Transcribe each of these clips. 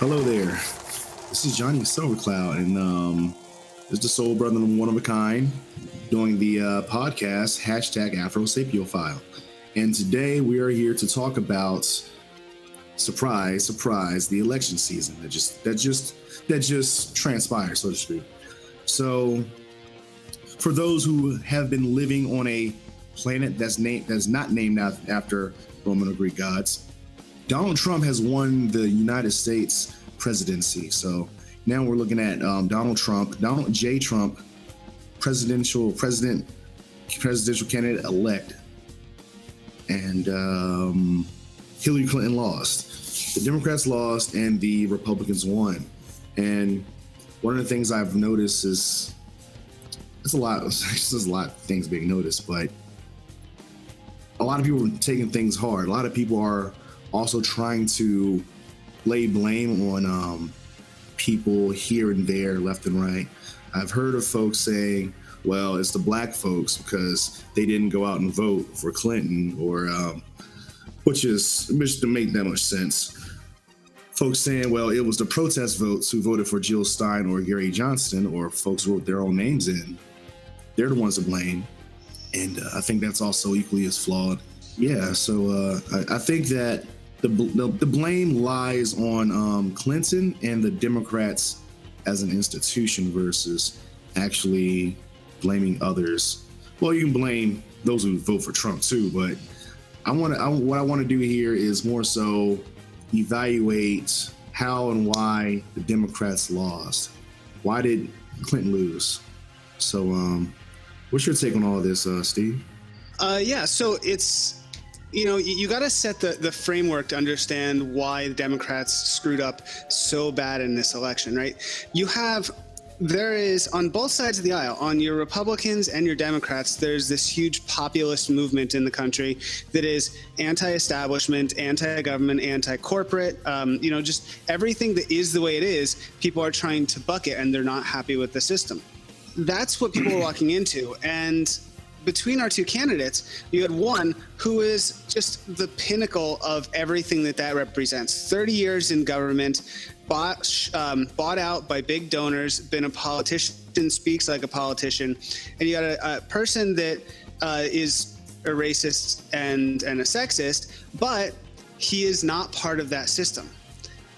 Hello there. This is Johnny Silvercloud, and um, this is the soul brother one of a kind doing the uh, podcast hashtag Afrosapiophile. And today we are here to talk about surprise, surprise, the election season that just that just that just transpired, so to speak. So, for those who have been living on a planet that's named that's not named after Roman or Greek gods, Donald Trump has won the United States presidency. So now we're looking at um, Donald Trump, Donald J. Trump, presidential president, presidential candidate elect, and um, Hillary Clinton lost. The Democrats lost, and the Republicans won. And one of the things I've noticed is it's a lot. There's a lot of things being noticed, but a lot of people are taking things hard. A lot of people are also trying to lay blame on um, people here and there, left and right. I've heard of folks saying, well, it's the black folks because they didn't go out and vote for Clinton, or um, which is which to make that much sense. Folks saying, well, it was the protest votes who voted for Jill Stein or Gary Johnson, or folks wrote their own names in. They're the ones to blame, and uh, I think that's also equally as flawed. Yeah, so uh, I, I think that the, the, the blame lies on um, Clinton and the Democrats as an institution versus actually blaming others. Well, you can blame those who vote for Trump too, but I want to. what I want to do here is more so evaluate how and why the Democrats lost. Why did Clinton lose? So, um, what's your take on all this, uh, Steve? Uh, yeah, so it's you know, you, got to set the, the framework to understand why the Democrats screwed up so bad in this election, right? You have there is on both sides of the aisle, on your Republicans and your Democrats, there's this huge populist movement in the country that is anti-establishment, anti-government, anti-corporate. Um, you know, just everything that is the way it is. People are trying to bucket, and they're not happy with the system. That's what people are walking into, and between our two candidates, you had one who is just the pinnacle of everything that that represents 30 years in government, bought, um, bought out by big donors, been a politician, speaks like a politician. And you got a, a person that uh, is a racist and, and a sexist, but he is not part of that system.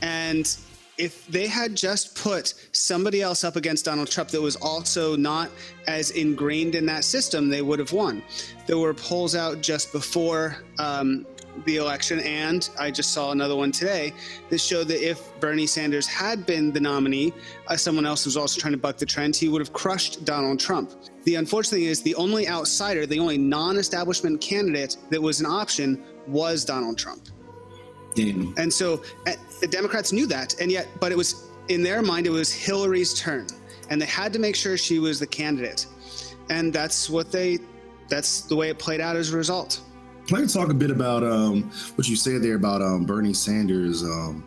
And if they had just put somebody else up against Donald Trump that was also not as ingrained in that system, they would have won. There were polls out just before um, the election, and I just saw another one today that showed that if Bernie Sanders had been the nominee, uh, someone else was also trying to buck the trend, he would have crushed Donald Trump. The unfortunate thing is, the only outsider, the only non establishment candidate that was an option was Donald Trump. Damn. And so uh, the Democrats knew that, and yet, but it was in their mind, it was Hillary's turn, and they had to make sure she was the candidate, and that's what they, that's the way it played out as a result. I'd talk a bit about um, what you said there about um, Bernie Sanders' um,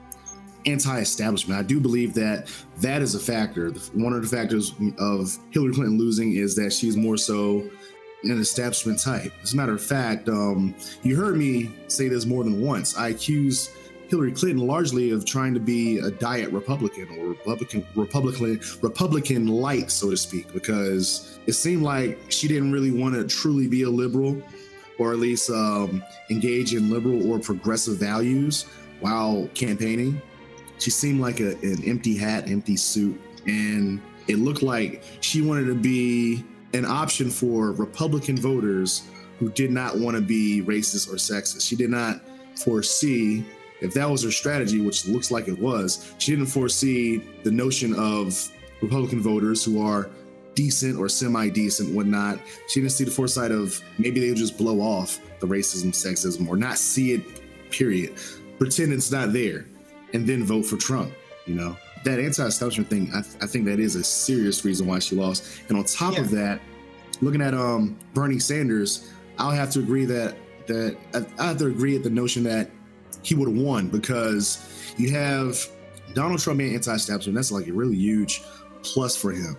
anti-establishment. I do believe that that is a factor. One of the factors of Hillary Clinton losing is that she's more so an establishment type. As a matter of fact, um, you heard me say this more than once. I accused Hillary Clinton largely of trying to be a diet Republican or Republican Republican Republican light, so to speak, because it seemed like she didn't really want to truly be a liberal, or at least um, engage in liberal or progressive values while campaigning. She seemed like a, an empty hat, empty suit, and it looked like she wanted to be an option for Republican voters who did not want to be racist or sexist. She did not foresee, if that was her strategy, which looks like it was, she didn't foresee the notion of Republican voters who are decent or semi decent, whatnot. She didn't see the foresight of maybe they would just blow off the racism, sexism, or not see it, period. Pretend it's not there and then vote for Trump, you know? That anti-establishment thing, I, th- I, think that is a serious reason why she lost. And on top yeah. of that, looking at um, Bernie Sanders, I'll have to agree that that I have to agree at the notion that he would have won because you have Donald Trump being anti-establishment. That's like a really huge plus for him.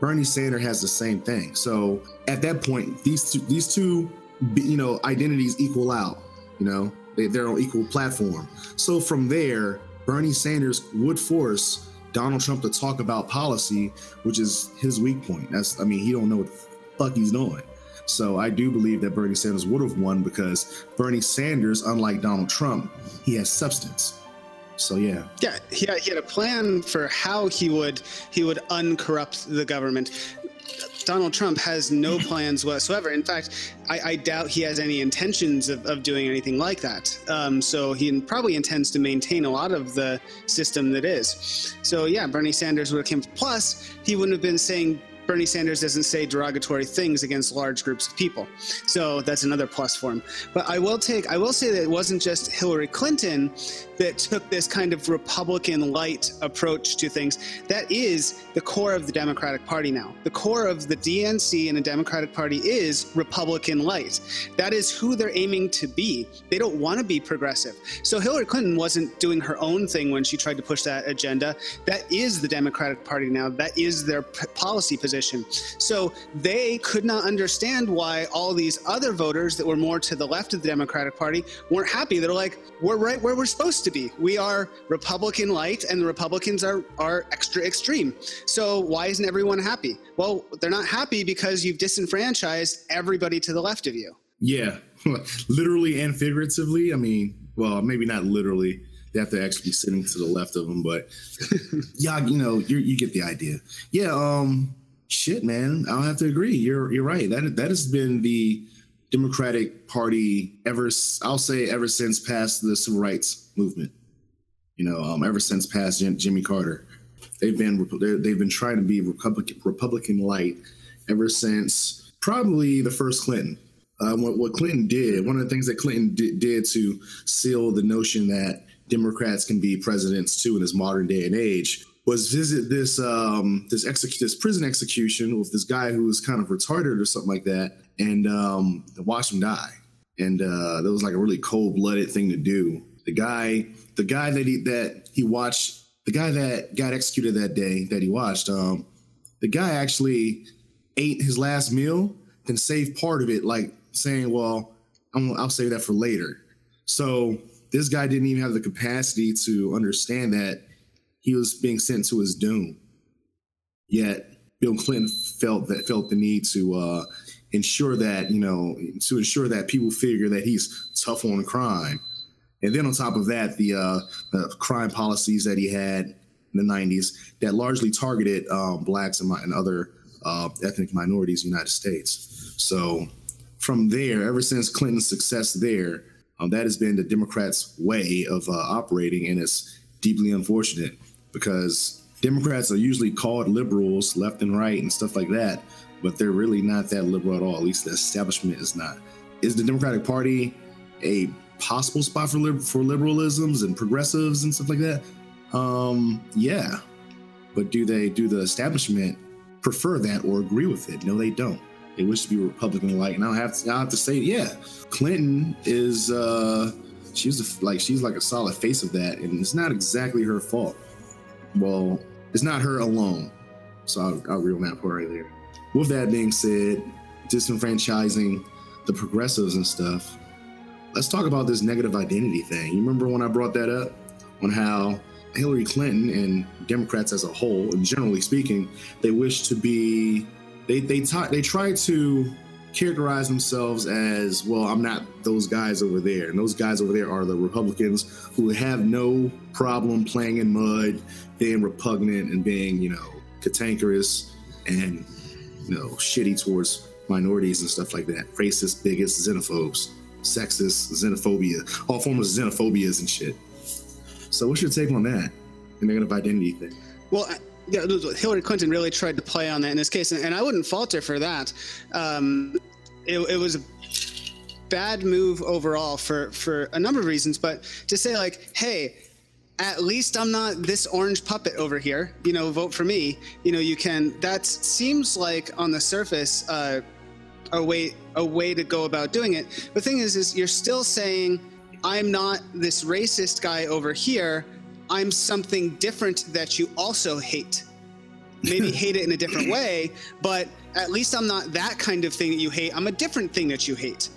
Bernie Sanders has the same thing. So at that point, these two, these two, you know, identities equal out. You know, they, they're on equal platform. So from there, Bernie Sanders would force Donald Trump to talk about policy, which is his weak point. That's I mean, he don't know what the fuck he's doing. So I do believe that Bernie Sanders would have won because Bernie Sanders, unlike Donald Trump, he has substance. So yeah. Yeah, he had, he had a plan for how he would he would uncorrupt the government. Donald Trump has no plans whatsoever. In fact, I, I doubt he has any intentions of, of doing anything like that. Um, so he probably intends to maintain a lot of the system that is. So yeah, Bernie Sanders would have come. Plus, he wouldn't have been saying Bernie Sanders doesn't say derogatory things against large groups of people. So that's another plus for him. But I will take, I will say that it wasn't just Hillary Clinton that took this kind of Republican light approach to things. That is the core of the Democratic Party now. The core of the DNC and the Democratic Party is Republican light. That is who they're aiming to be. They don't want to be progressive. So Hillary Clinton wasn't doing her own thing when she tried to push that agenda. That is the Democratic Party now. That is their policy position position. So they could not understand why all these other voters that were more to the left of the Democratic Party weren't happy. They're like, we're right where we're supposed to be. We are Republican light, and the Republicans are are extra extreme. So why isn't everyone happy? Well, they're not happy because you've disenfranchised everybody to the left of you. Yeah, literally and figuratively. I mean, well, maybe not literally they have to actually be sitting to the left of them. But yeah, you know, you get the idea. Yeah, um, shit, man, I'll have to agree. You're you're right. That that has been the Democratic Party ever. I'll say ever since past the civil rights movement. You know, um, ever since past Jim, Jimmy Carter, they've been they've been trying to be Republican Republican light ever since probably the first Clinton. Uh, what, what, Clinton did, one of the things that Clinton did, did to seal the notion that Democrats can be presidents too in this modern day and age was visit this um, this this prison execution with this guy who was kind of retarded or something like that, and um, watch him die. And uh, that was like a really cold blooded thing to do. The guy, the guy that he that he watched, the guy that got executed that day that he watched, um, the guy actually ate his last meal and saved part of it, like saying, "Well, I'm, I'll save that for later." So this guy didn't even have the capacity to understand that he was being sent to his doom. Yet Bill Clinton felt that felt the need to uh, ensure that you know to ensure that people figure that he's tough on crime, and then on top of that, the, uh, the crime policies that he had in the '90s that largely targeted um, blacks and, and other uh, ethnic minorities in the United States. So from there, ever since Clinton's success there, um, that has been the Democrats' way of uh, operating, and it's deeply unfortunate because Democrats are usually called liberals left and right and stuff like that, but they're really not that liberal at all. At least the establishment is not. Is the Democratic Party a possible spot for for liberalisms and progressives and stuff like that? Um, yeah, but do they do the establishment prefer that or agree with it? No, they don't. They wish to be Republican like, and I have to, I have to say, yeah, Clinton is uh, she's a, like she's like a solid face of that, and it's not exactly her fault well, it's not her alone. So I'll, I'll on that part right there. With that being said, disenfranchising the progressives and stuff, let's talk about this negative identity thing. You remember when I brought that up on how Hillary Clinton and Democrats as a whole, generally speaking, they wish to be they they t- they try to characterize themselves as well i'm not those guys over there. And those guys over there are the republicans who have no problem playing in mud being repugnant and being you know cantankerous and you know shitty towards minorities and stuff like that. Racist bigots xenophobes sexist xenophobia all forms of xenophobias and shit. So what's your take on that? The negative identity thing. Well yeah, Hillary Clinton really tried to play on that in this case, and, I wouldn't falter for that. Um, it, it was a bad move overall for for a number of reasons, but to say like, hey, at least I'm not this orange puppet over here. You know, vote for me. You know, you can. That seems like on the surface uh, a way a way to go about doing it. The thing is, is you're still saying I'm not this racist guy over here. I'm something different that you also hate. Maybe hate it in a different way, but at least I'm not that kind of thing that you hate. I'm a different thing that you hate.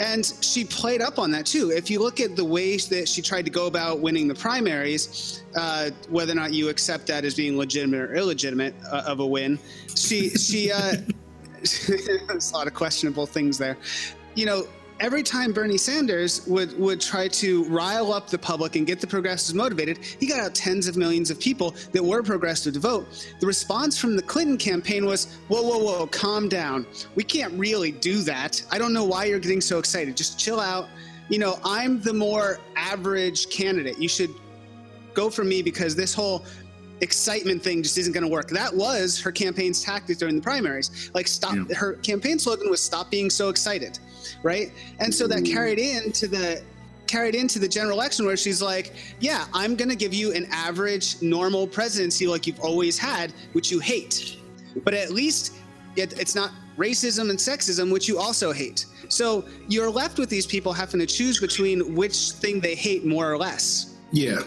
and she played up on that too. If you look at the ways that she tried to go about winning the primaries, uh, whether or not you accept that as being legitimate or illegitimate uh, of a win, she she uh, there's a lot of questionable things there. You know, every time Bernie Sanders would would try to rile up the public and get the progressives motivated, he got out tens of millions of people that were progressive to vote. The response from the Clinton campaign was, "Whoa, whoa, whoa, calm down. We can't really do that. I don't know why you're getting so excited. Just chill out. You know, I'm the more average candidate. You should go for me because this whole excitement thing just isn't going to work. That was her campaign's tactic during the primaries. Like stop yeah. her campaign slogan was stop being so excited, right? And so that carried into the carried into the general election where she's like, "Yeah, I'm going to give you an average normal presidency like you've always had, which you hate. But at least it, it's not racism and sexism which you also hate." So you're left with these people having to choose between which thing they hate more or less. Yeah,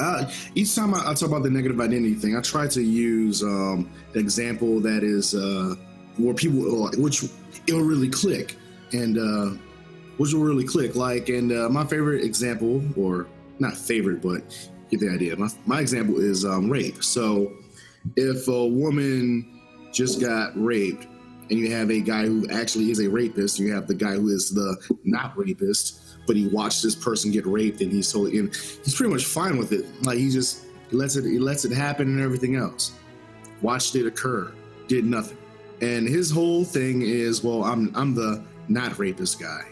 uh, each time I, I, talk about the negative identity thing, I try to use um, an example that is uh, where people, which it'll really click, and uh, which will really click. Like, and uh, my favorite example, or not favorite, but get the idea. My, my example is um, rape. So, if a woman just got raped, and you have a guy who actually is a rapist, you have the guy who is the not rapist but he watched this person get raped and he's totally and he's pretty much fine with it. Like he just he lets it he lets it happen and everything else. Watched it occur, did nothing. And his whole thing is, well, I'm I'm the not rapist guy.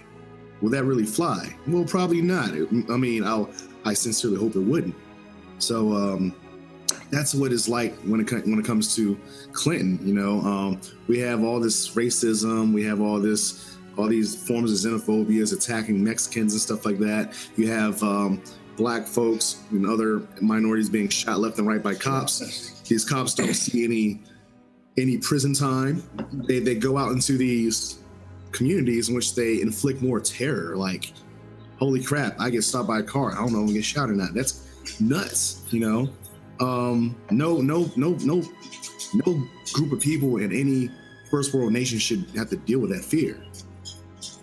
Will that really fly? Well, probably not. I mean, I'll I sincerely hope it wouldn't. So um, that's what it's like when it when it comes to Clinton. You know, um, we have all this racism, we have all this all these forms of xenophobia attacking Mexicans and stuff like that. You have um, black folks and other minorities being shot left and right by cops. These cops don't see any any prison time. They they go out into these communities in which they inflict more terror. Like, holy crap, I get stopped by a car. I don't know if I get shot or not. That's nuts, you know. Um, no, no, no, no, no group of people in any first world nation should have to deal with that fear.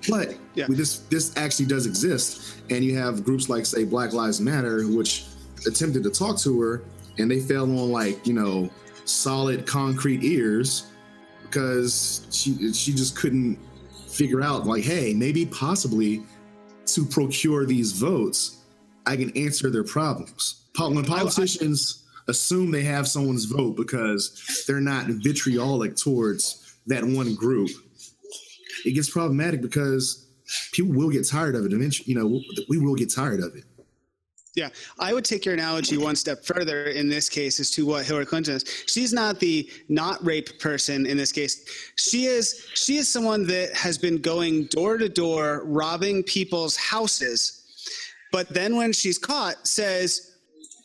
But yeah. this this actually does exist, and you have groups like say Black Lives Matter, which attempted to talk to her, and they fell on like you know solid concrete ears because she she just couldn't figure out like, hey, maybe possibly to procure these votes, I can answer their problems. When politicians assume they have someone's vote because they're not vitriolic towards that one group, it gets problematic because people will get tired of it eventually. You know, we will get tired of it. Yeah, I would take your analogy one step further in this case as to what Hillary Clinton is. She's not the not rape person in this case. She is she is someone that has been going door to door robbing people's houses. But then when she's caught says,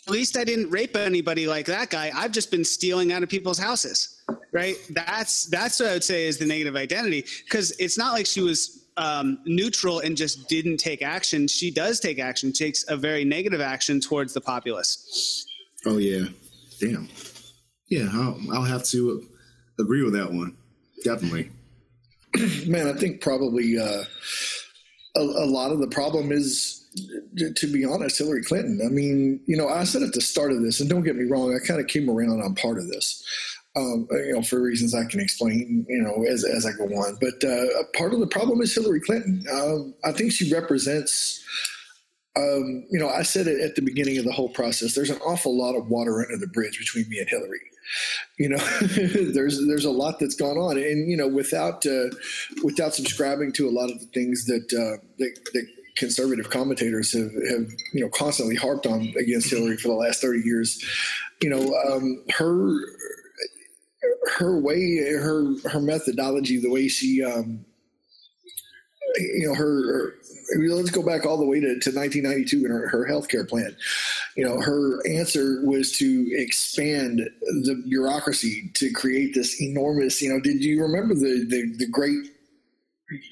"At least I didn't rape anybody like that guy. I've just been stealing out of people's houses." right? That's that's what I would say is the negative identity because it's not like she was um, neutral and just didn't take action. She does take action. takes a very negative action towards the populace. Oh yeah, damn. Yeah, I'll, I'll have to agree with that one. Definitely. Man, I think probably uh, a, a lot of the problem is to be honest, Hillary Clinton. I mean, you know, I said at the start of this, and don't get me wrong, I kind of came around on part of this um, you know, for reasons I can explain, you know, as, as I go on. But uh, part of the problem is Hillary Clinton. Um, I think she represents, um, you know, I said it at the beginning of the whole process. There's an awful lot of water under the bridge between me and Hillary. You know, there's there's a lot that's gone on, and you know, without uh, without subscribing to a lot of the things that uh, that, that conservative commentators have, have you know constantly harped on against Hillary for the last 30 years. You know, um, her her way, her her methodology, the way she, um, you know, her, her, let's go back all the way to, to 1992 and her, her healthcare plan. You know, her answer was to expand the bureaucracy to create this enormous. You know, did you remember the the, the great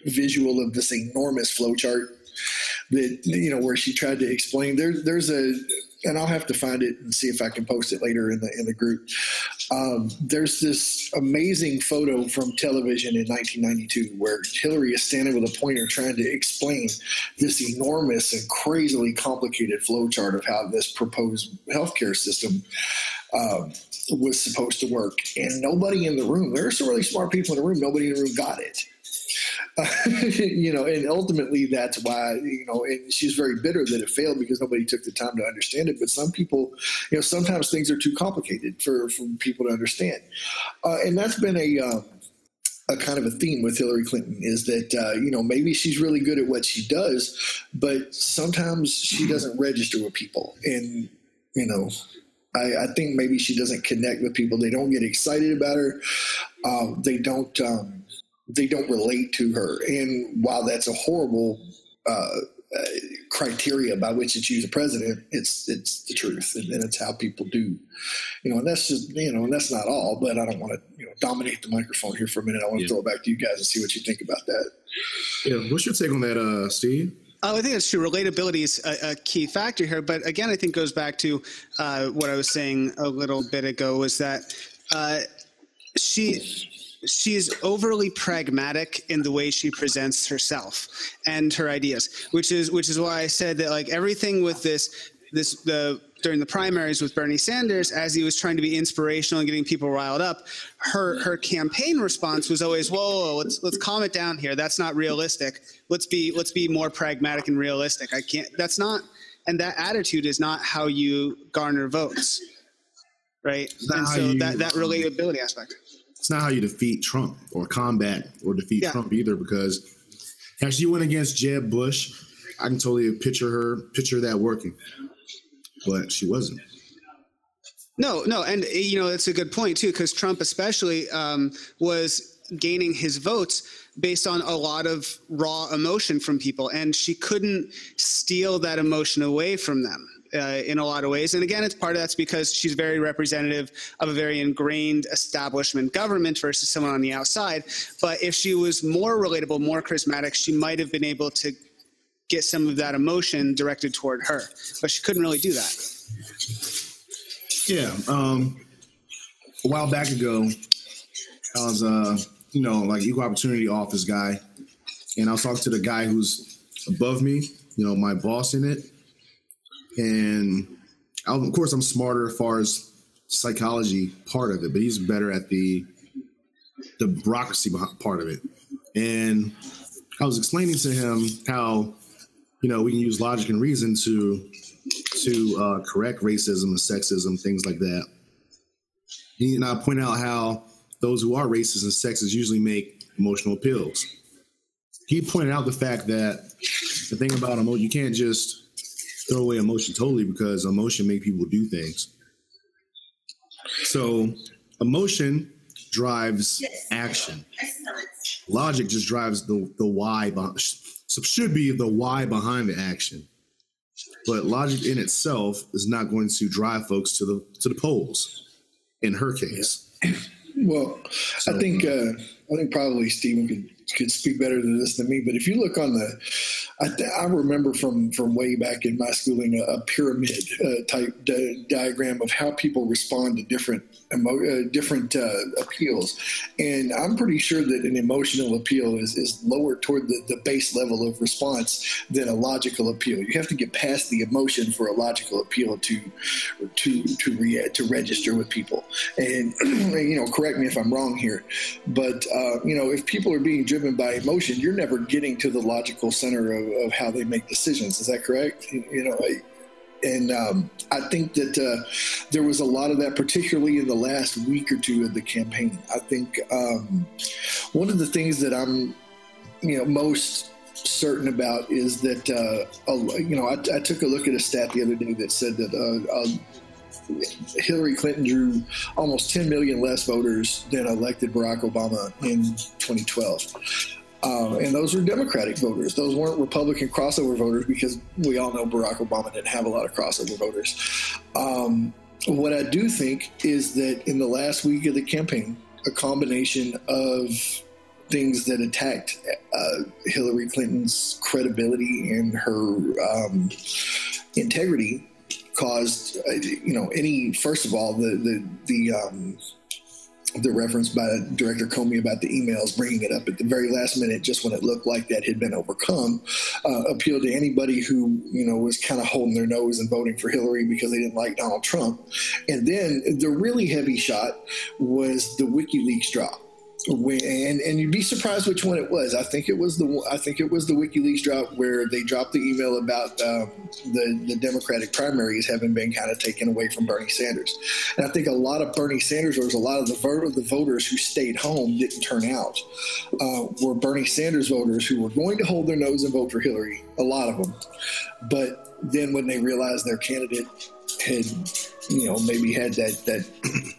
visual of this enormous flowchart that you know where she tried to explain. There, there's a and I'll have to find it and see if I can post it later in the in the group. Um, there's this amazing photo from television in 1992 where Hillary is standing with a pointer trying to explain this enormous and crazily complicated flowchart of how this proposed healthcare system um, was supposed to work, and nobody in the room. There are some really smart people in the room. Nobody in the room got it. you know, and ultimately that's why, you know, and she's very bitter that it failed because nobody took the time to understand it. But some people, you know, sometimes things are too complicated for, for people to understand. Uh, and that's been a, um, a kind of a theme with Hillary Clinton is that uh, you know maybe she's really good at what she does, but sometimes she doesn't register with people, and you know I, I think maybe she doesn't connect with people. They don't get excited about her. Um, they don't. Um, they don't relate to her. And while that's a horrible uh, uh, criteria by which to choose a president, it's it's the truth, and, and, it's how people do. You know, and that's just you know, and that's not all. But I don't want to you know dominate the microphone here for a minute. I want to yeah. throw it back to you guys and see what you think about that. Yeah, what's your take on that, uh, Steve? Oh, I think that's true. Relatability is a, a, key factor here, but again, I think goes back to uh, what I was saying a little bit ago. Was that uh, she she is overly pragmatic in the way she presents herself and her ideas, which is which is why I said that like everything with this this the during the primaries with Bernie Sanders, as he was trying to be inspirational and getting people riled up, her her campaign response was always, "Whoa, whoa, let's let's calm it down here. That's not realistic. Let's be let's be more pragmatic and realistic. I can't. That's not." And that attitude is not how you garner votes, right? And so that that relatability aspect it's not how you defeat Trump or combat or defeat yeah. Trump either. Because as she went against Jeb Bush, I can totally picture her picture that working, but she wasn't. No, no, and you know it's a good point too, because Trump especially um, was gaining his votes based on a lot of raw emotion from people, and she couldn't steal that emotion away from them uh, in a lot of ways. And again, it's part of that's because she's very representative of a very ingrained establishment government versus someone on the outside. But if she was more relatable, more charismatic, she might have been able to get some of that emotion directed toward her. But she couldn't really do that. Yeah. Um, a while back ago, I was, uh, you know, like equal opportunity office guy, and I was talking to the guy who's above me, you know, my boss in it, and of course I'm smarter as far as psychology part of it, but he's better at the the bureaucracy part of it. And I was explaining to him how you know we can use logic and reason to to uh, correct racism and sexism, things like that. And I point out how those who are racist and sexist usually make emotional appeals. He pointed out the fact that the thing about emotion, you can't just throw away emotion totally because emotion make people do things. So emotion drives action. Logic just drives the the why. So should be the why behind the action. But logic in itself is not going to drive folks to the to the polls. In her case. Well, so, I think uh, I think probably Stephen could could speak better than this than me. But if you look on the I, I, remember from from way back in my schooling a, a pyramid uh, type di- diagram of how people respond to different emo- uh, different uh, appeals, and I'm pretty sure that an emotional appeal is, is lower toward the, the base level of response than a logical appeal. You have to get past the emotion for a logical appeal to to to re- to register with people. And you know, correct me if I'm wrong here, but uh, you know, if people are being driven by emotion, you're never getting to the logical center of of, how they make decisions. Is that correct? You know, I, and um, I think that uh, there was a lot of that, particularly in the last week or two of the campaign. I think um, one of the things that I'm, you know, most certain about is that uh, you know I, I, took a look at a stat the other day that said that uh, Hillary Clinton drew almost 10 million less voters than elected Barack Obama in 2012. Um, and those were Democratic voters. Those weren't Republican crossover voters because we all know Barack Obama didn't have a lot of crossover voters. Um, what I do think is that in the last week of the campaign, a combination of things that attacked uh, Hillary Clinton's credibility and her um, integrity caused, uh, you know, any first of all the the the um, the reference by Director Comey about the emails, bringing it up at the very last minute, just when it looked like that had been overcome, uh, appealed to anybody who you know was kind of holding their nose and voting for Hillary because they didn't like Donald Trump. And then the really heavy shot was the WikiLeaks drop and and you'd be surprised which one it was. I think it was the I think it was the WikiLeaks drop where they dropped the email about um, the the Democratic primaries having been kind of taken away from Bernie Sanders. And I think a lot of Bernie Sanders voters, a lot of the voter the voters who stayed home didn't turn out, uh, were Bernie Sanders voters who were going to hold their nose and vote for Hillary. A lot of them, but then when they realized their candidate had, you know, maybe had that that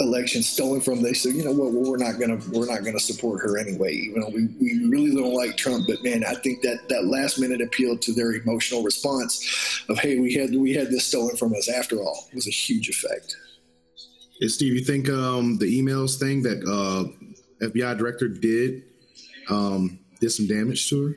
election stolen from they said you know what? Well, we're not gonna we're not gonna support her anyway. Even though we, we really don't like trump but man i think that that last minute appeal to their emotional response of hey we had we had this stolen from us after all was a huge effect. Steve you think um, the emails thing that uh, fbi director did um, did some damage to her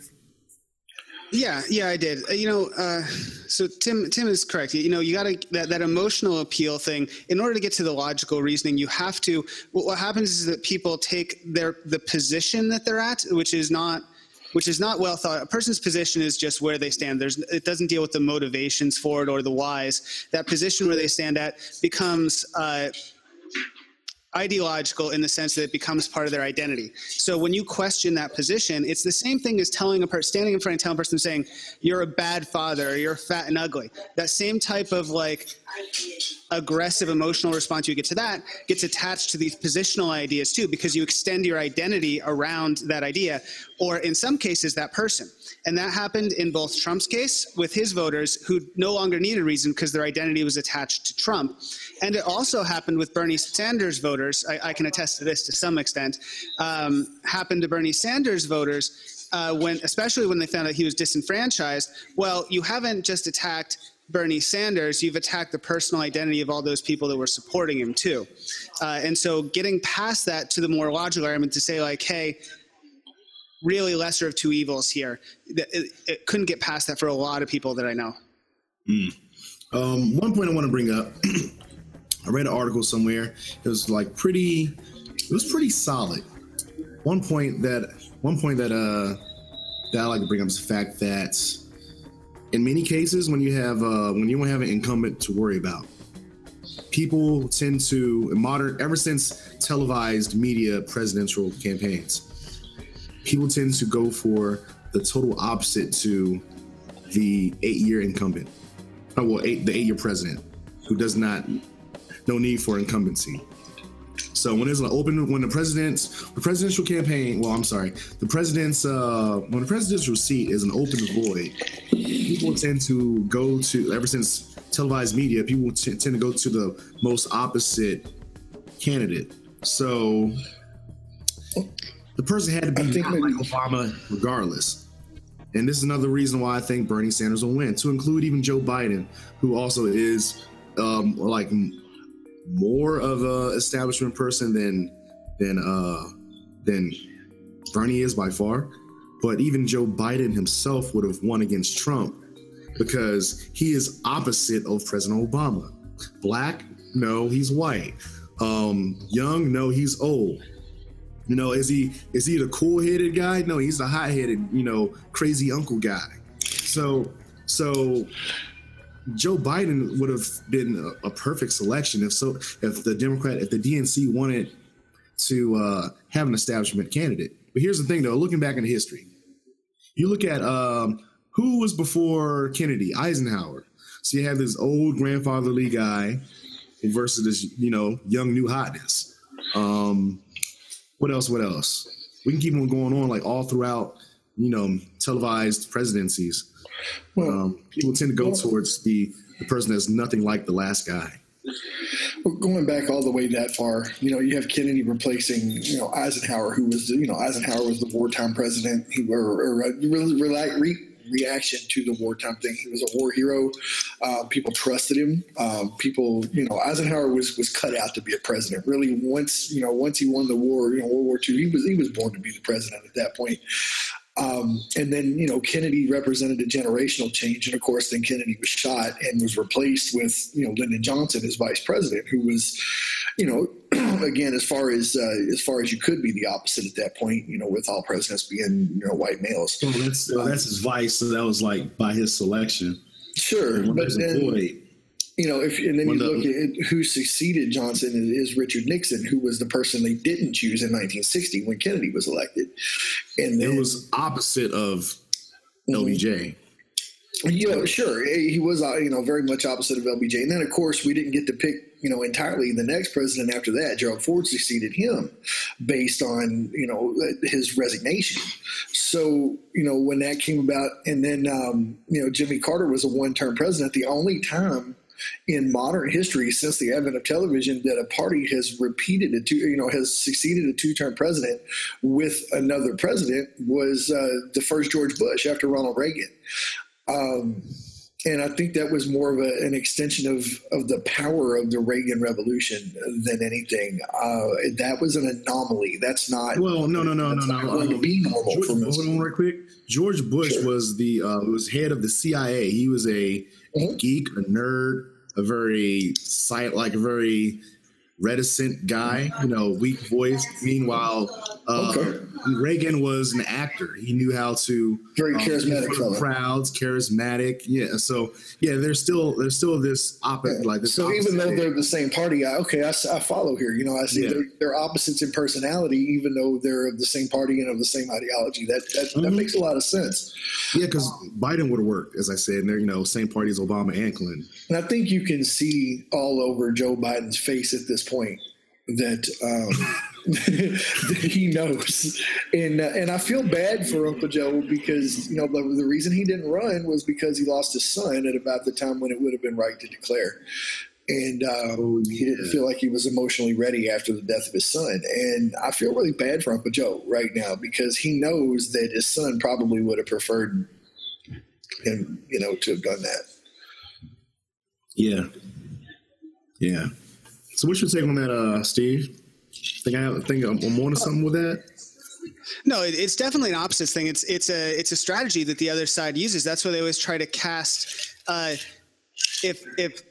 yeah, yeah, I did. Uh, you know, uh, so Tim, Tim is correct. You know, you got to that, that emotional appeal thing. In order to get to the logical reasoning, you have to. What, what happens is that people take their the position that they're at, which is not which is not well thought. A person's position is just where they stand. There's, it doesn't deal with the motivations for it or the whys. That position where they stand at becomes uh, ideological in the sense that it becomes part of their identity. So when you question that position, it's the same thing as telling a person, standing in front of telling a person saying, you're a bad father, or you're fat and ugly. That same type of like aggressive emotional response you get to that gets attached to these positional ideas too, because you extend your identity around that idea, or in some cases, that person. And that happened in both Trump's case with his voters who no longer needed reason because their identity was attached to Trump. And it also happened with Bernie Sanders voters. I, I can attest to this to some extent. Um, happened to Bernie Sanders voters uh, when, especially when they found out he was disenfranchised. Well, you haven't just attacked Bernie Sanders, you've attacked the personal identity of all those people that were supporting him too. Uh, and so getting past that to the more logical argument to say like, hey, really lesser of two evils here. It, it, couldn't get past that for a lot of people that I know. Mm. Um, one point I want to bring up. I read an article somewhere. It was like pretty. It was pretty solid. One point that one point that uh that I like to bring up is the fact that in many cases when you have uh, when you don't have an incumbent to worry about, people tend to modern ever since televised media presidential campaigns people tend to go for the total opposite to the eight-year incumbent. Oh, well, eight, the eight-year president who does not no need for incumbency. So when there's an open, when the president's the presidential campaign, well, I'm sorry, the president's uh, when the presidential seat is an open void, people tend to go to ever since televised media, people t- tend to go to the most opposite candidate. So the person had to be like Obama regardless. And this is another reason why I think Bernie Sanders will win, to include even Joe Biden, who also is um, like more of a establishment person than than uh, than Bernie is by far. But even Joe Biden himself would have won against Trump because he is opposite of President Obama. Black, no, he's white. Um, young, no, he's old. You know, is he is he the cool headed guy? No, he's the hot headed, you know, crazy uncle guy. So so Joe Biden would have been a, a, perfect selection if so if the Democrat if the DNC wanted to uh, have an establishment candidate. But here's the thing, though, looking back in history, you look at um, who was before Kennedy, Eisenhower. So you have this old grandfatherly guy versus this, you know, young new hotness. Um, what else? What else? We can keep on going on like all throughout, you know, televised presidencies. Well, um, people tend to go well, towards the the person that's nothing like the last guy. Well, going back all the way that far, you know, you have Kennedy replacing, you know, Eisenhower, who was, you know, Eisenhower was the wartime president. He or, or uh, re, re, reaction to the wartime thing. He was a war hero. Uh, people trusted him. Um, people, you know, Eisenhower was was cut out to be a president. Really, once you know, once he won the war, you know, World War II, he was he was born to be the president at that point. Um, and then, you know, Kennedy represented a generational change. And of course, then Kennedy was shot and was replaced with, you know, Lyndon Johnson as vice president, who was, you know, again, as far as uh, as far as you could be the opposite at that point, you know, with all presidents being, you know, white males. Well, that's well, that's his vice. So that was like by his selection. Sure, but then, you know, if and then you look at who succeeded Johnson is Richard Nixon, who was the person they didn't choose in 1960 when Kennedy was elected, and then, it was opposite of LBJ. You know, sure, he was uh, you know very much opposite of LBJ, and then of course we didn't get to pick you know entirely the next president after that. Gerald Ford succeeded him based on you know his resignation. So you know when that came about, and then um, you know Jimmy Carter was a one-term president. The only time in modern history since the advent of television that a party has repeated a two, you know, has succeeded a two-term president with another president was uh, the first George Bush after Ronald Reagan. Um, and I think that was more of a, an extension of, of the power of the Reagan Revolution than anything. Uh, that was an anomaly. That's not. Well, no, no, no, no, no. Going um, to be normal George. Hold on, right quick. George Bush sure. was the uh, was head of the CIA. He was a mm-hmm. geek, a nerd, a very silent, like a very reticent guy, you know, weak voice. Meanwhile, uh, okay. Reagan was an actor. He knew how to very um, charismatic crowds, charismatic. Yeah. So yeah, there's still there's still this opposite yeah. like this. So even though they're the same party, I, okay, I, I, follow here. You know, I see yeah. they're, they're, opposites in personality, even though they're of the same party and of the same ideology. That that, mm-hmm. that makes a lot of sense. Yeah, because Biden would have worked, as I said, and they're you know same party as Obama and Clinton. And I think you can see all over Joe Biden's face at this point that um, that he knows, and uh, and I feel bad for Uncle Joe because you know the, the reason he didn't run was because he lost his son at about the time when it would have been right to declare, and um, oh, yeah. he didn't feel like he was emotionally ready after the death of his son, and I feel really bad for Uncle Joe right now because he knows that his son probably would have preferred him, you know, to have done that. Yeah, yeah. So what's your take on that, uh, Steve? Think I think I'm, on to something with that. No, it's definitely an opposite thing. It's it's a it's a strategy that the other side uses. That's why they always try to cast. Uh, if if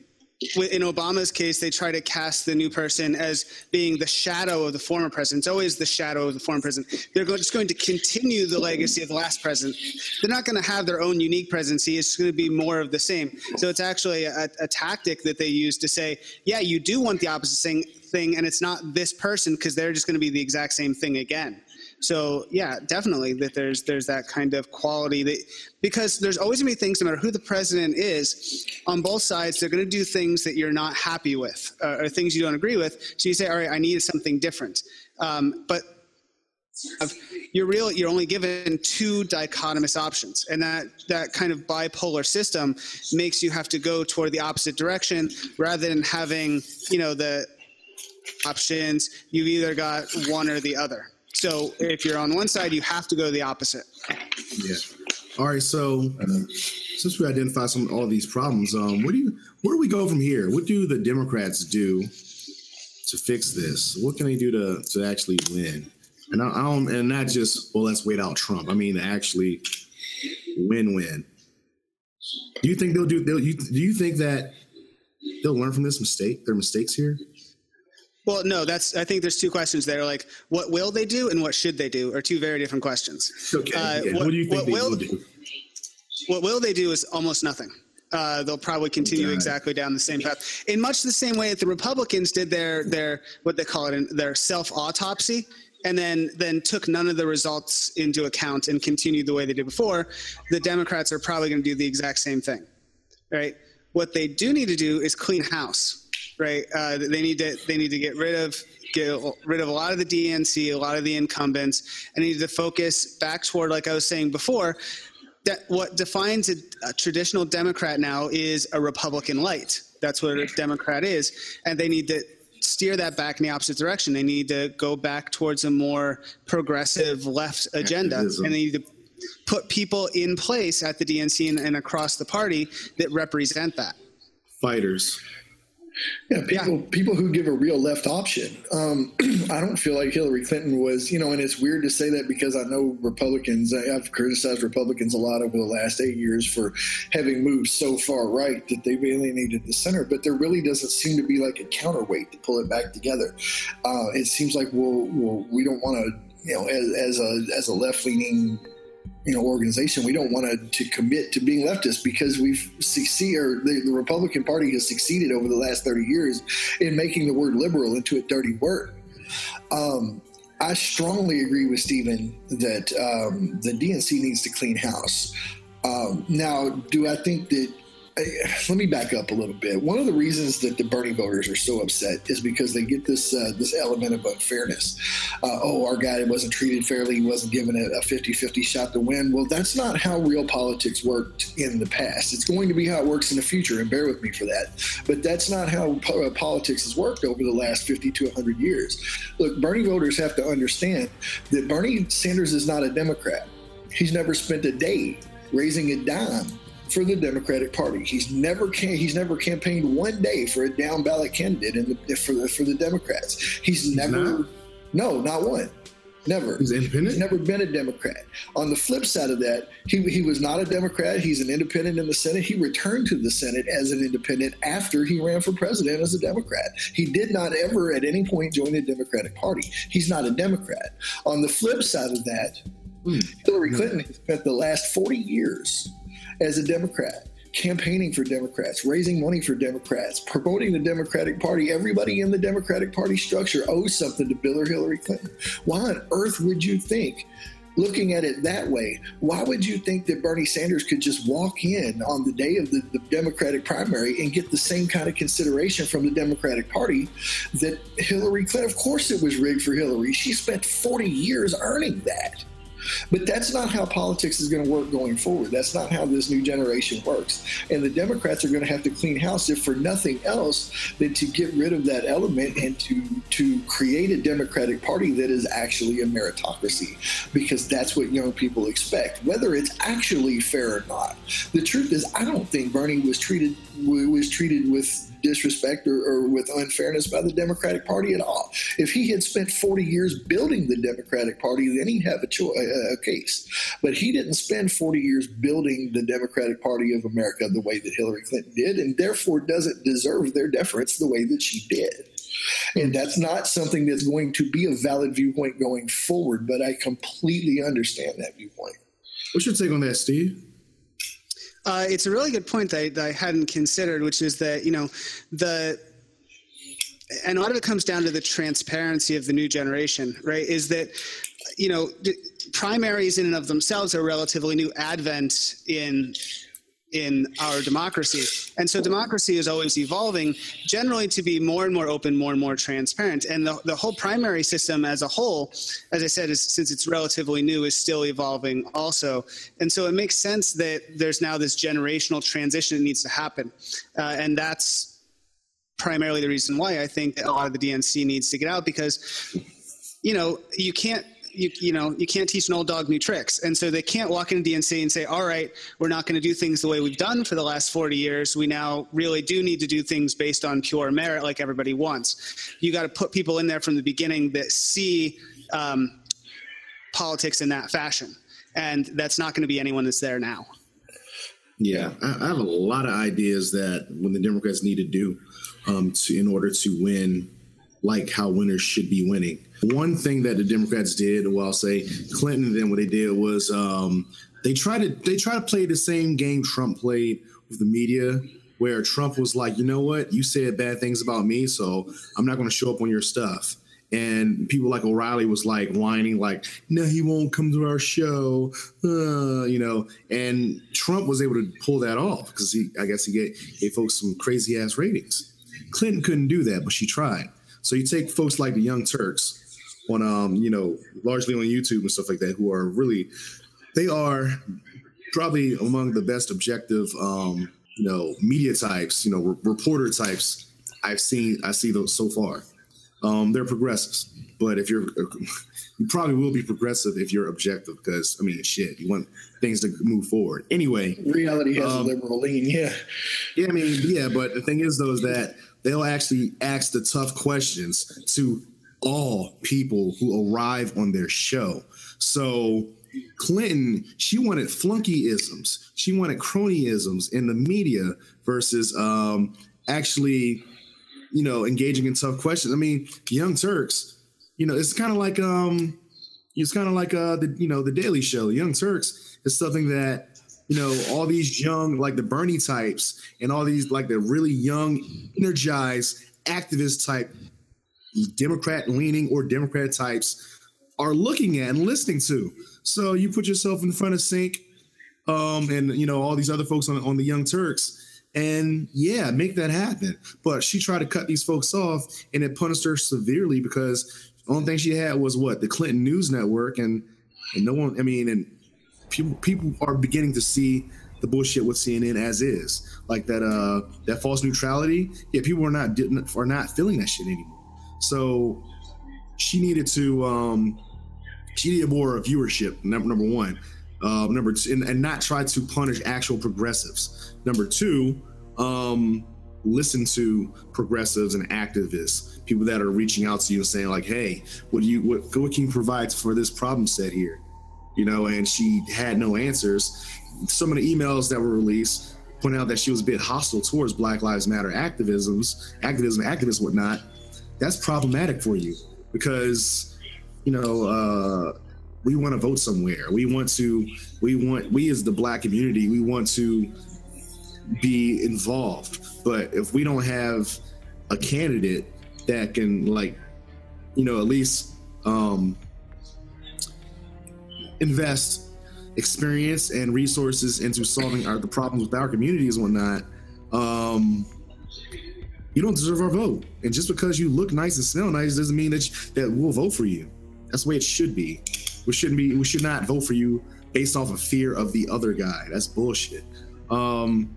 in Obama's case, they try to cast the new person as being the shadow of the former president. It's always the shadow of the former president. They're just going to continue the legacy of the last president. They're not going to have their own unique presidency. It's going to be more of the same. So it's actually a, a tactic that they use to say, yeah, you do want the opposite thing, thing and it's not this person because they're just going to be the exact same thing again. So yeah, definitely that there's there's that kind of quality that because there's always gonna be things no matter who the president is on both sides they're gonna do things that you're not happy with uh, or things you don't agree with. So you say, all right, I need something different. Um, but you're real you're only given two dichotomous options and that that kind of bipolar system makes you have to go toward the opposite direction rather than having you know the options you've either got one or the other so if you're on one side, you have to go the opposite. Yeah. All right. So since we identify some all these problems, um, where do you where do we go from here? What do the Democrats do to fix this? What can they do to to actually win? And I, I don't, and not just well, let's wait out Trump. I mean, actually win-win. Do you think they'll do? They'll, you, do you think that they'll learn from this mistake, their mistakes here? Well, no, that's. I think there's two questions there. Like, what will they do and what should they do are two very different questions. Okay. Uh, yeah. what, what, do you think they will, will do? What will they do is almost nothing. Uh, they'll probably continue exactly down the same path in much the same way that the Republicans did their their what they call it their self autopsy and then then took none of the results into account and continued the way they did before. The Democrats are probably going to do the exact same thing, right? What they do need to do is clean house right? Uh, they need to they need to get rid of get rid of a lot of the DNC, a lot of the incumbents, and need to focus back toward, like I was saying before, that what defines a, a traditional Democrat now is a Republican light. That's what a Democrat is, and they need to steer that back in the opposite direction. They need to go back towards a more progressive left agenda, Activism. and they need to put people in place at the DNC and, and across the party that represent that. Fighters. Yeah, people yeah. people who give a real left option. Um, I don't feel like Hillary Clinton was, you know, and it's weird to say that because I know Republicans. I've criticized Republicans a lot over the last eight years for having moved so far right that they've alienated the center. But there really doesn't seem to be like a counterweight to pull it back together. Uh, it seems like well, well, we don't want to, you know, as, as a as a left leaning you know organization we don't want to, to commit to being leftist because we've succeeded or the, the, republican party has succeeded over the last 30 years in making the word liberal into a dirty word. Um, i strongly agree with stephen that um, the dnc needs to clean house. Um, now do i think that let me back up a little bit. One of the reasons that the Bernie voters are so upset is because they get this uh, this element of unfairness. Uh, oh, our guy wasn't treated fairly; he wasn't given a 50-50 shot to win. Well, that's not how real politics worked in the past. It's going to be how it works in the future, and bear with me for that. But that's not how po- uh, politics has worked over the last 50 to 100 years. Look, Bernie voters have to understand that Bernie Sanders is not a Democrat. He's never spent a day raising a dime for the Democratic Party. He's never he's never campaigned one day for a down ballot candidate in the, for the for the Democrats. He's, he's never not? no, not one. Never. He's independent? He's never been a Democrat. On the flip side of that, he, he was not a Democrat. He's an independent in the Senate. He returned to the Senate as an independent after he ran for president as a Democrat. He did not ever at any point join the Democratic Party. He's not a Democrat. On the flip side of that, mm. Hillary Clinton has spent the last 40 years as a Democrat, campaigning for Democrats, raising money for Democrats, promoting the Democratic Party. Everybody in the Democratic Party structure owes something to Bill or Hillary Clinton. Why on earth would you think? Looking at it that way, why would you think that Bernie Sanders could just walk in on the day of the, the Democratic primary and get the same kind of consideration from the Democratic Party that Hillary Clinton? Of course, it was rigged for Hillary. She spent 40 years earning that. But that's not how politics is going to work going forward. That's not how this new generation works. And the Democrats are going to have to clean house, if for nothing else, than to get rid of that element and to to create a Democratic Party that is actually a meritocracy, because that's what young people expect, whether it's actually fair or not. The truth is, I don't think Bernie was treated was treated with disrespect or, or, with unfairness by the Democratic Party at all. If he had spent 40 years building the Democratic Party, then he'd have a, cho- a case. But he didn't spend 40 years building the Democratic Party of America the way that Hillary Clinton did, and therefore doesn't deserve their deference the way that she did. And that's not something that's going to be a valid viewpoint going forward, but I completely understand that viewpoint. What's your take on that, Steve? Uh, it's a really good point that I, that I hadn't considered, which is that you know the and a lot of it comes down to the transparency of the new generation, right? Is that you know primaries in and of themselves are relatively new advent in in our democracy. And so democracy is always evolving, generally to be more and more open, more and more transparent. And the, the whole primary system as a whole, as I said, is, since it's relatively new, is still evolving also. And so it makes sense that there's now this generational transition that needs to happen. Uh, and that's primarily the reason why I think a lot of the DNC needs to get out because, you know, you can't you, you know you can't teach an old dog new tricks. And so they can't walk into dnc and say all right we're not going to do things the way we've done for the last 40 years. We now really do need to do things based on pure merit like everybody wants. You got to put people in there from the beginning that see um, politics in that fashion. And that's not going to be anyone that's there now. Yeah I, have a lot of ideas that when the democrats need to do um, to, in order to win like how winners should be winning one thing that the Democrats did, well, I'll say Clinton, then what they did was um, they tried to they tried to play the same game Trump played with the media, where Trump was like, you know what, you said bad things about me, so I'm not going to show up on your stuff. And people like O'Reilly was like whining, like, no, he won't come to our show, uh, you know. And Trump was able to pull that off because he, I guess, he gave, gave folks some crazy ass ratings. Clinton couldn't do that, but she tried. So you take folks like the Young Turks, on um you know largely on YouTube and stuff like that who are really they are probably among the best objective um you know media types you know re- reporter types I've seen I see those so far. Um, they're progressives, but if you're, you probably will be progressive if you're objective, because I mean, shit, you want things to move forward. Anyway, reality has um, a liberal lean, yeah. Yeah, I mean, yeah, but the thing is, though, is that they'll actually ask the tough questions to all people who arrive on their show. So Clinton, she wanted flunkyisms, she wanted cronyisms in the media versus um, actually, you know, engaging in tough questions. I mean, Young Turks, you know, it's kind of like um, it's kind of like uh, the you know the Daily Show. Young Turks is something that you know all these young like the Bernie types and all these like the really young, energized activist type Democrat leaning or Democrat types are looking at and listening to. So you put yourself in front of Cenk um, and you know all these other folks on, on the Young Turks, and yeah, make that happen. But she tried to cut these folks off, and it punished her severely because the only thing she had was what the Clinton News Network, and and no one. I mean, and people people are beginning to see the bullshit with CNN as is, like that uh that false neutrality. Yeah, people are not are not feeling that shit anymore. So she needed to um she needed more viewership. Number number one, uh, number two, and, and not try to punish actual progressives. Number two, um, listen to progressives and activists, people that are reaching out to you and saying like, "Hey, what do you what, what can you provide for this problem set here?" You know, and she had no answers. Some of the emails that were released point out that she was a bit hostile towards Black Lives Matter activisms, activism, activists, whatnot. That's problematic for you because you know, uh, we want to vote somewhere. We want to, we want, we as the black community, we want to be involved. But if we don't have a candidate that can, like, you know, at least um, invest experience and resources into solving our, the problems with our communities and whatnot, um, you don't deserve our vote. And just because you look nice and smell nice doesn't mean that you, that we'll vote for you. That's the way it should be. We shouldn't be. We should not vote for you based off of fear of the other guy. That's bullshit. Um,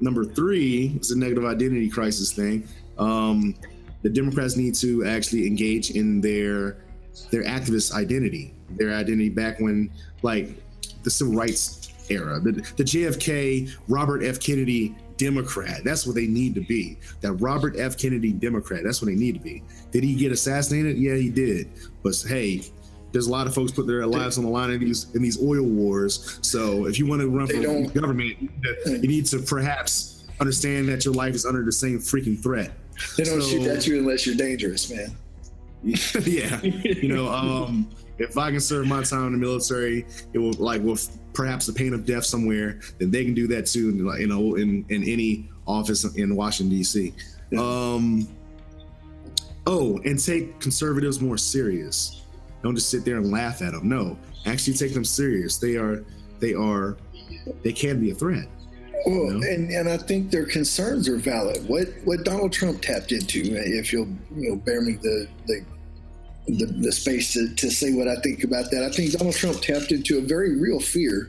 number three is a negative identity crisis thing. Um, the Democrats need to actually engage in their their activist identity, their identity back when like the civil rights era, the, the JFK Robert F. Kennedy Democrat. That's what they need to be. That Robert F. Kennedy Democrat. That's what they need to be. Did he get assassinated? Yeah, he did. But hey, there's a lot of folks put their lives on the line in these in these oil wars. So if you want to run for government, you need to perhaps understand that your life is under the same freaking threat. They don't so, shoot at you unless you're dangerous, man. yeah, you know, um, if I can serve my time in the military, it will like with perhaps the pain of death somewhere, then they can do that too. You know, in in any office in Washington D.C. Um, oh, and take conservatives more serious. Don't just sit there and laugh at them. No, actually take them serious. They are, they are, they can be a threat. Well, you know? and, and I think their concerns are valid. What what Donald Trump tapped into, if you'll you know bear me the the the, the space to, to say what I think about that. I think Donald Trump tapped into a very real fear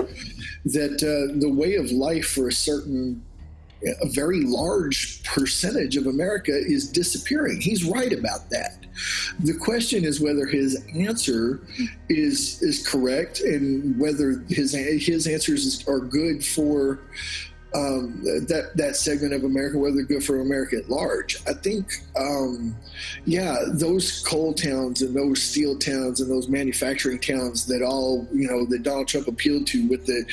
that uh, the way of life for a certain a very large percentage of America is disappearing. He's right about that. The question is whether his answer is is correct and whether his his answers are good for um, that that segment of America, whether good for America at large. I think, um, yeah, those coal towns and those steel towns and those manufacturing towns that all you know that Donald Trump appealed to with the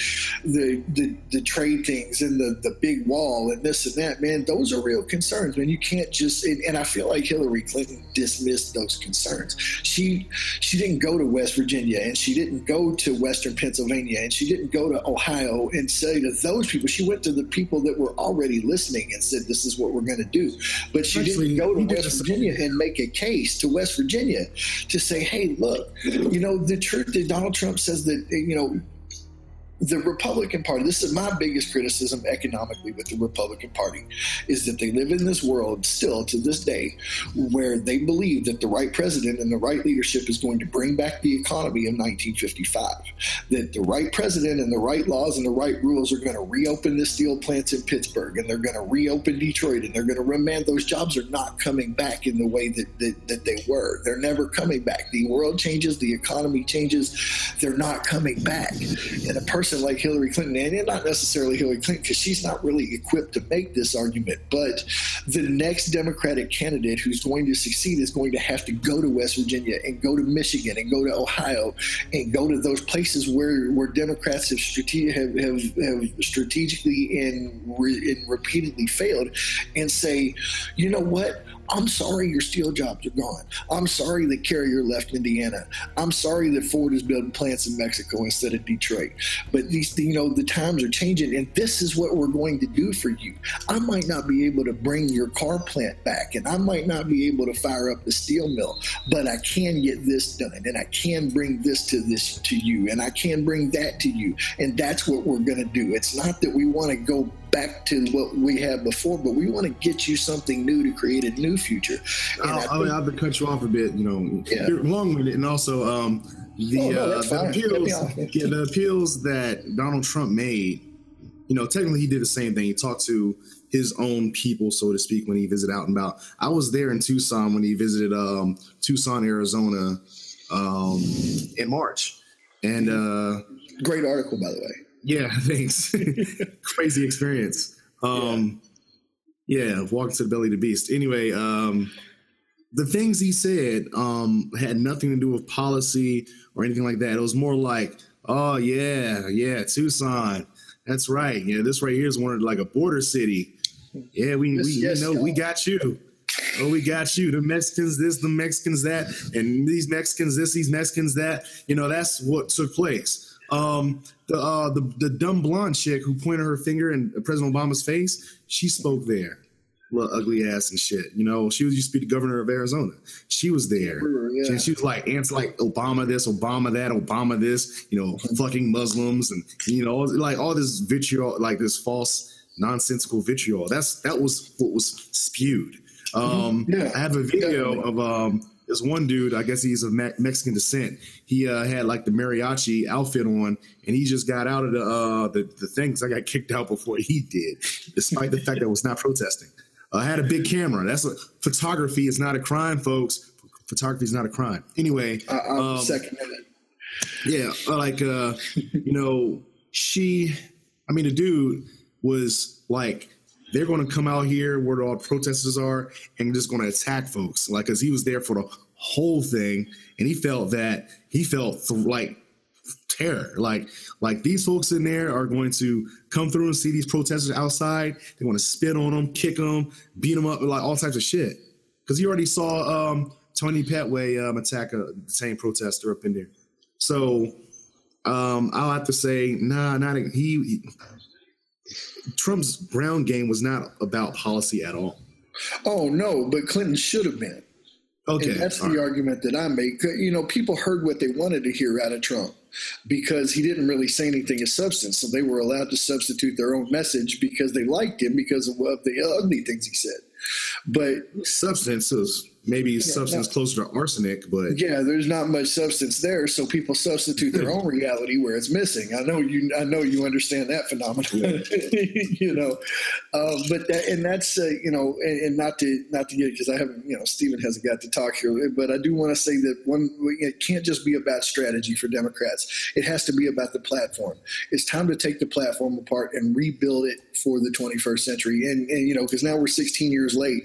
the the, the trade things and the the big wall and this and that, man, those are real concerns, man. You can't just and, and I feel like Hillary Clinton dismissed those concerns. She she didn't go to West Virginia and she didn't go to Western Pennsylvania and she didn't go to Ohio and say to those people. She went to to the people that were already listening and said, "This is what we're going to do." But she Actually, didn't go to West Virginia and make a case to West Virginia to say, "Hey, look, you know, the truth that Donald Trump says that you know." The Republican Party, this is my biggest criticism economically with the Republican Party, is that they live in this world still to this day where they believe that the right president and the right leadership is going to bring back the economy of 1955. That the right president and the right laws and the right rules are going to reopen the steel plants in Pittsburgh and they're going to reopen Detroit and they're going to remand those jobs are not coming back in the way that, that, that they were. They're never coming back. The world changes, the economy changes, they're not coming back. And a person person like Hillary Clinton, and not necessarily Hillary Clinton, because she's not really equipped to make this argument, but the next Democratic candidate who's going to succeed is going to have to go to West Virginia and go to Michigan and go to Ohio and go to those places where, where Democrats have, strate- have, have, have strategically and, re- and repeatedly failed and say, you know what? I'm sorry your steel jobs are gone. I'm sorry that Carrier left Indiana. I'm sorry that Ford is building plants in Mexico instead of Detroit. But these, you know, the times are changing, and this is what we're going to do for you. I might not be able to bring your car plant back, and I might not be able to fire up the steel mill, but I can get this done, and I can bring this to this to you, and I can bring that to you, and that's what we're going to do. It's not that we want to go back to what we had before, but we want to get you something new to create a new future. I'll, I will have to cut you off a bit, you know, yeah. long winded, and also um, the, oh, no, uh, the appeals, yeah, the appeals that Donald Trump made. You know, technically he did the same thing. He talked to his own people, so to speak, when he visited out and about. I was there in Tucson when he visited um, Tucson, Arizona, um, in March, and uh, great article by the way. Yeah, thanks. Crazy experience. Um, yeah. Yeah, walking to the belly of the beast. Anyway, um, the things he said um, had nothing to do with policy or anything like that. It was more like, oh yeah, yeah, Tucson. That's right. Yeah, this right here is one of like a border city. Yeah, we yes, we yes, you know we got you. Oh, we got you. The Mexicans this, the Mexicans that, and these Mexicans this, these Mexicans that. You know, that's what took place. Um, the, uh, the the dumb blonde chick who pointed her finger in President Obama's face, she spoke there. Little ugly ass and shit. You know, she was used to be the governor of Arizona. She was there. Yeah. She, she, was like ants like Obama this, Obama that, Obama this. You know, fucking Muslims and you know, like all this vitriol, like this false, nonsensical vitriol. That's that was what was spewed. Mm-hmm. Um, yeah. I have a video of um, this one dude, I guess he's of Me- Mexican descent. He uh, had like the mariachi outfit on, and he just got out of the uh, the, the things. I got kicked out before he did, despite the fact that I was not protesting. I had a big camera. That's a, photography is not a crime, folks. Photography is not a crime. Anyway, I, I'm um, second it. Yeah, like uh, you know, she. I mean, the dude was like they're going to come out here where all the protesters are and just going to attack folks. Like, because he was there for the whole thing, and he felt that he felt th- like terror. Like, like these folks in there are going to come through and see these protesters outside. They want to spit on them, kick them, beat them up, like all types of shit. Because he already saw um, Tony Petway um, attack a, same protester up in there. So um, I'll have to say, nah, not he, he Trump's ground game was not about policy at all. Oh no, but Clinton should have been. Okay, and that's the right. argument that I make. You know, people heard what they wanted to hear out of Trump because he didn't really say anything of substance, so they were allowed to substitute their own message because they liked him because of the ugly things he said. But substance is maybe yeah, substance no. closer to arsenic, but yeah, there's not much substance there, so people substitute their own reality where it's missing. I know you, I know you understand that phenomenon, you know, uh, but that, and that's uh, you know, and, and, not to not to get because I haven't, you know, Stephen hasn't got to talk here, but I do want to say that one, it can't just be about strategy for Democrats. It has to be about the platform. It's time to take the platform apart and rebuild it for the 21st century, and, and you know, because now we're 16 years late,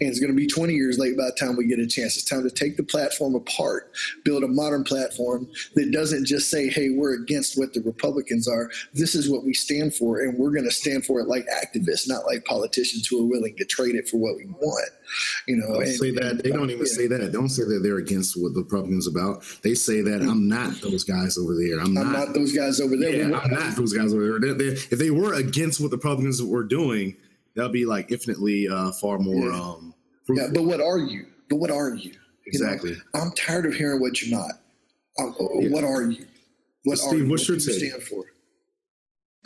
and it's going to be 20 years late by the time we get a chance. It's time to take the platform apart, build a modern platform that doesn't just say, hey, we're against what the Republicans are. This is what we stand for, and we're going to stand for it like activists, not like politicians who are willing to trade it for what we want. You know, and, say that they don't even yeah. say that. They don't say that they're against what the Republicans about. They say that I'm not those guys over there. I'm, I'm not, not, those guys over there. Yeah, I'm not those guys over there. They're, they're, if they were against what the Republicans were doing, that'll be like infinitely uh, far more. Yeah. Um, yeah, but what are you? But what are you? Exactly. You know, I'm tired of hearing what you're not. Uh, yeah. What are you? What Steve, are you? what's what your take? stand for?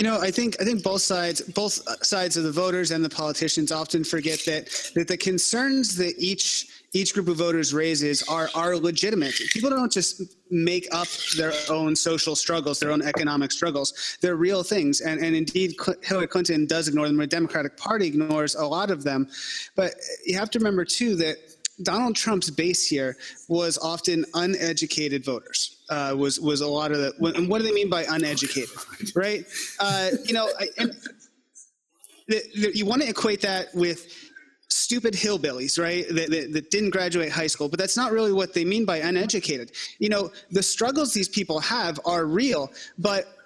You know, I think I think both sides both sides of the voters and the politicians often forget that that the concerns that each each group of voters raises are are legitimate. People don't just make up their own social struggles, their own economic struggles. They're real things, and and indeed Hillary Clinton does ignore them. The Democratic Party ignores a lot of them, but you have to remember too that Donald Trump's base here was often uneducated voters. Uh, was was a lot of the. And what do they mean by uneducated? Right? Uh, you know, I, the, the, you want to equate that with stupid hillbillies, right? That, that, that, didn't graduate high school, but that's not really what they mean by uneducated. You know, the struggles these people have are real, but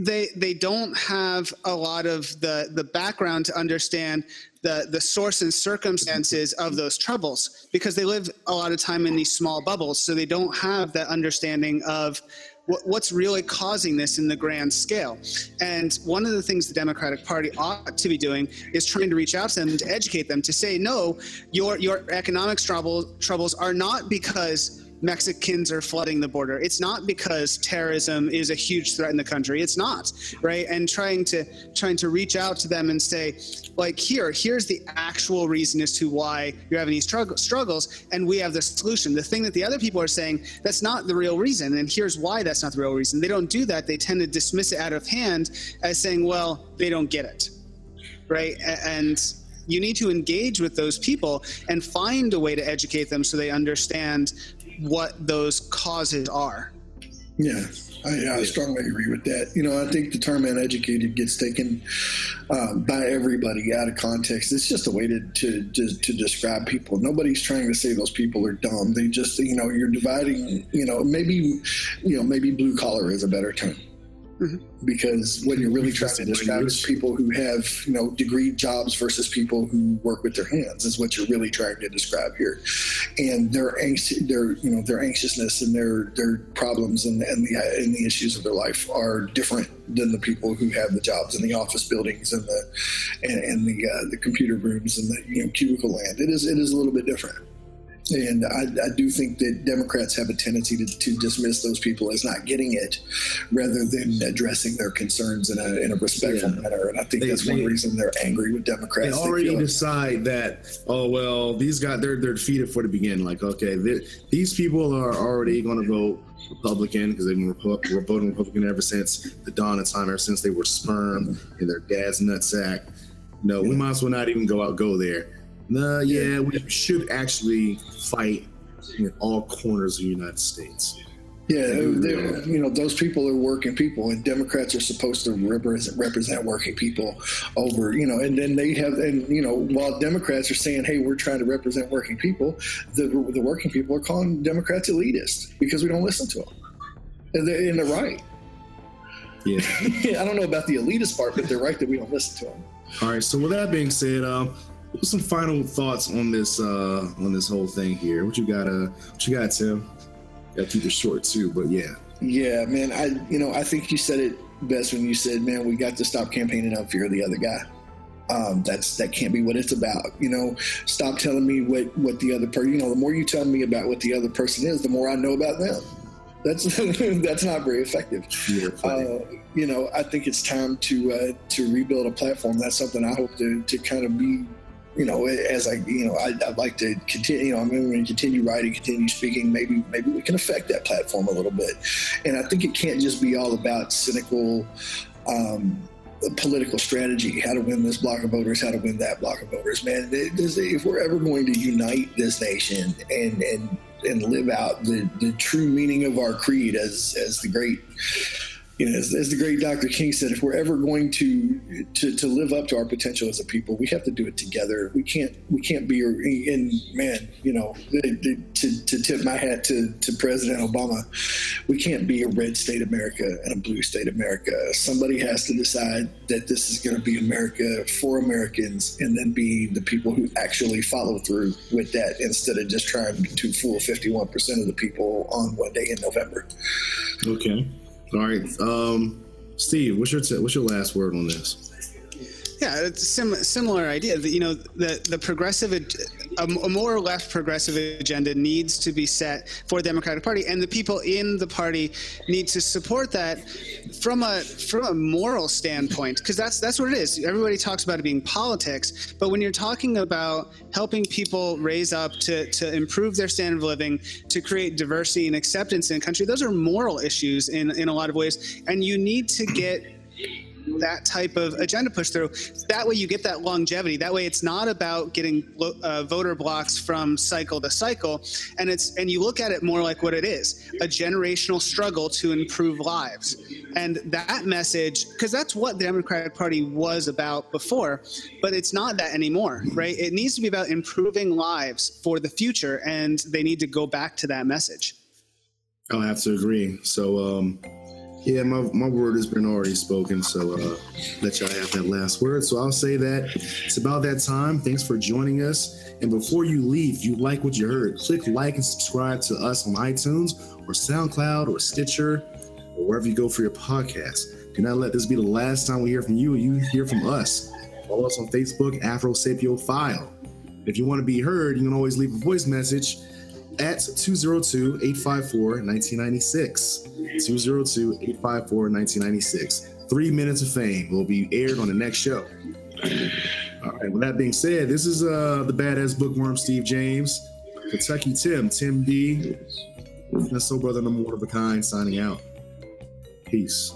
they they don't have a lot of the the background to understand the the source and circumstances of those troubles because they live a lot of time in these small bubbles so they don't have that understanding of what's really causing this in the grand scale. And one of the things the Democratic Party ought to be doing is trying to reach out to them to educate them to say, no, your your economic trouble, troubles are not because Mexicans are flooding the border. It's not because terrorism is a huge threat in the country. It's not, right? And trying to trying to reach out to them and say, like, here, here's the actual reason as to why you're having these struggles, and we have the solution. The thing that the other people are saying, that's not the real reason, and here's why that's not the real reason. They don't do that. They tend to dismiss it out of hand as saying, well, they don't get it, right? And you need to engage with those people and find a way to educate them so they understand what those causes are. Yeah, I, I, strongly agree with that. You know, I think the term uneducated gets taken uh, by everybody out of context. It's just a way to, to, to, to, describe people. Nobody's trying to say those people are dumb. They just, you know, you're dividing, you know, maybe, you know, maybe blue collar is a better term. Mm-hmm. Because when you're really trying to describe is people who have, you know, degree jobs versus people who work with their hands is what you're really trying to describe here. And their angst, their, you know, their anxiousness and their their problems and, and the and the issues of their life are different than the people who have the jobs in the office buildings and the and, and the uh, the computer rooms and the you know cubicle land. It is it is a little bit different. And I, I, do think that Democrats have a tendency to, to, dismiss those people as not getting it rather than addressing their concerns in a, in a respectful yeah. manner. And I think they, that's they, one reason they're angry with Democrats. They already they decide that, oh, well, these guys, they're, they're defeated for the beginning. Like, okay, these people are already going to vote Republican because they've been Repu- voting Republican ever since the dawn of time, ever since they were sperm in their dad's nutsack. No, yeah. we might as well not even go out, go there no, yeah, we should actually fight in all corners of the United States. Yeah, you know, those people are working people, and Democrats are supposed to represent, represent working people over, you know, and then they have, and you know, while Democrats are saying, "Hey, we're trying to represent working people," the the working people are calling Democrats elitist because we don't listen to them, and they're, and they're right. Yeah. I don't know about the elitist part, but they're right that we don't listen to them. All right. So with that being said, um, some final thoughts on this uh on this whole thing here. What you got uh what you got, Tim? Gotta keep it short too, but yeah. Yeah, man. I you know, I think you said it best when you said, Man, we got to stop campaigning on fear of the other guy. Um, that's that can't be what it's about. You know, stop telling me what what the other person. You know, the more you tell me about what the other person is, the more I know about them. That's that's not very effective. Uh, you know, I think it's time to uh, to rebuild a platform. That's something I hope to to kind of be you know, as I, you know, I, would like to continue, you know, I'm going to continue writing, continue speaking. Maybe, maybe we can affect that platform a little bit. And I think it can't just be all about cynical, um, political strategy, how to win this block of voters, how to win that block of voters. Man, if we're ever going to unite this nation and, and, and live out the, the true meaning of our creed as, as the great, you know, as, as, the great Dr. King said, if we're ever going to, to to live up to our potential as a people, we have to do it together. We can't we can't be and man, you know, to, to tip my hat to, to President Obama, we can't be a red state America and a blue state America. Somebody has to decide that this is going to be America for Americans, and then be the people who actually follow through with that instead of just trying to fool fifty one percent of the people on one day in November. Okay. All right, um, Steve, what's your t- what's your last word on this? Yeah, it's a sim- similar idea. You know, the the progressive a, a, more left progressive agenda needs to be set for the Democratic Party, and the people in the party need to support that from a from a moral standpoint, because that's that's what it is. Everybody talks about it being politics, but when you're talking about helping people raise up to to improve their standard of living, to create diversity and acceptance in a country, those are moral issues in in a lot of ways, and you need to get that type of agenda push through. That way, you get that longevity. That way, it's not about getting uh, voter blocks from cycle to cycle, and it's and you look at it more like what it is: a generational struggle to improve lives. And that message, because that's what the Democratic Party was about before, but it's not that anymore, right? It needs to be about improving lives for the future, and they need to go back to that message. I'll have to agree. So, um, yeah, my, my word has been already spoken, so uh, let y'all have that last word. So I'll say that it's about that time. Thanks for joining us. And before you leave, if you like what you heard, click like and subscribe to us on iTunes or SoundCloud or Stitcher or wherever you go for your podcast. Do not let this be the last time we hear from you you hear from us. Follow us on Facebook, Afrosapiophile. If you want to be heard, you can always leave a voice message at 202 854 1996. 202 854 1996. Three minutes of fame will be aired on the next show. All right, with that being said, this is uh, the badass bookworm Steve James, Kentucky Tim, Tim D, and Soul Brother number one of a kind signing out. Peace.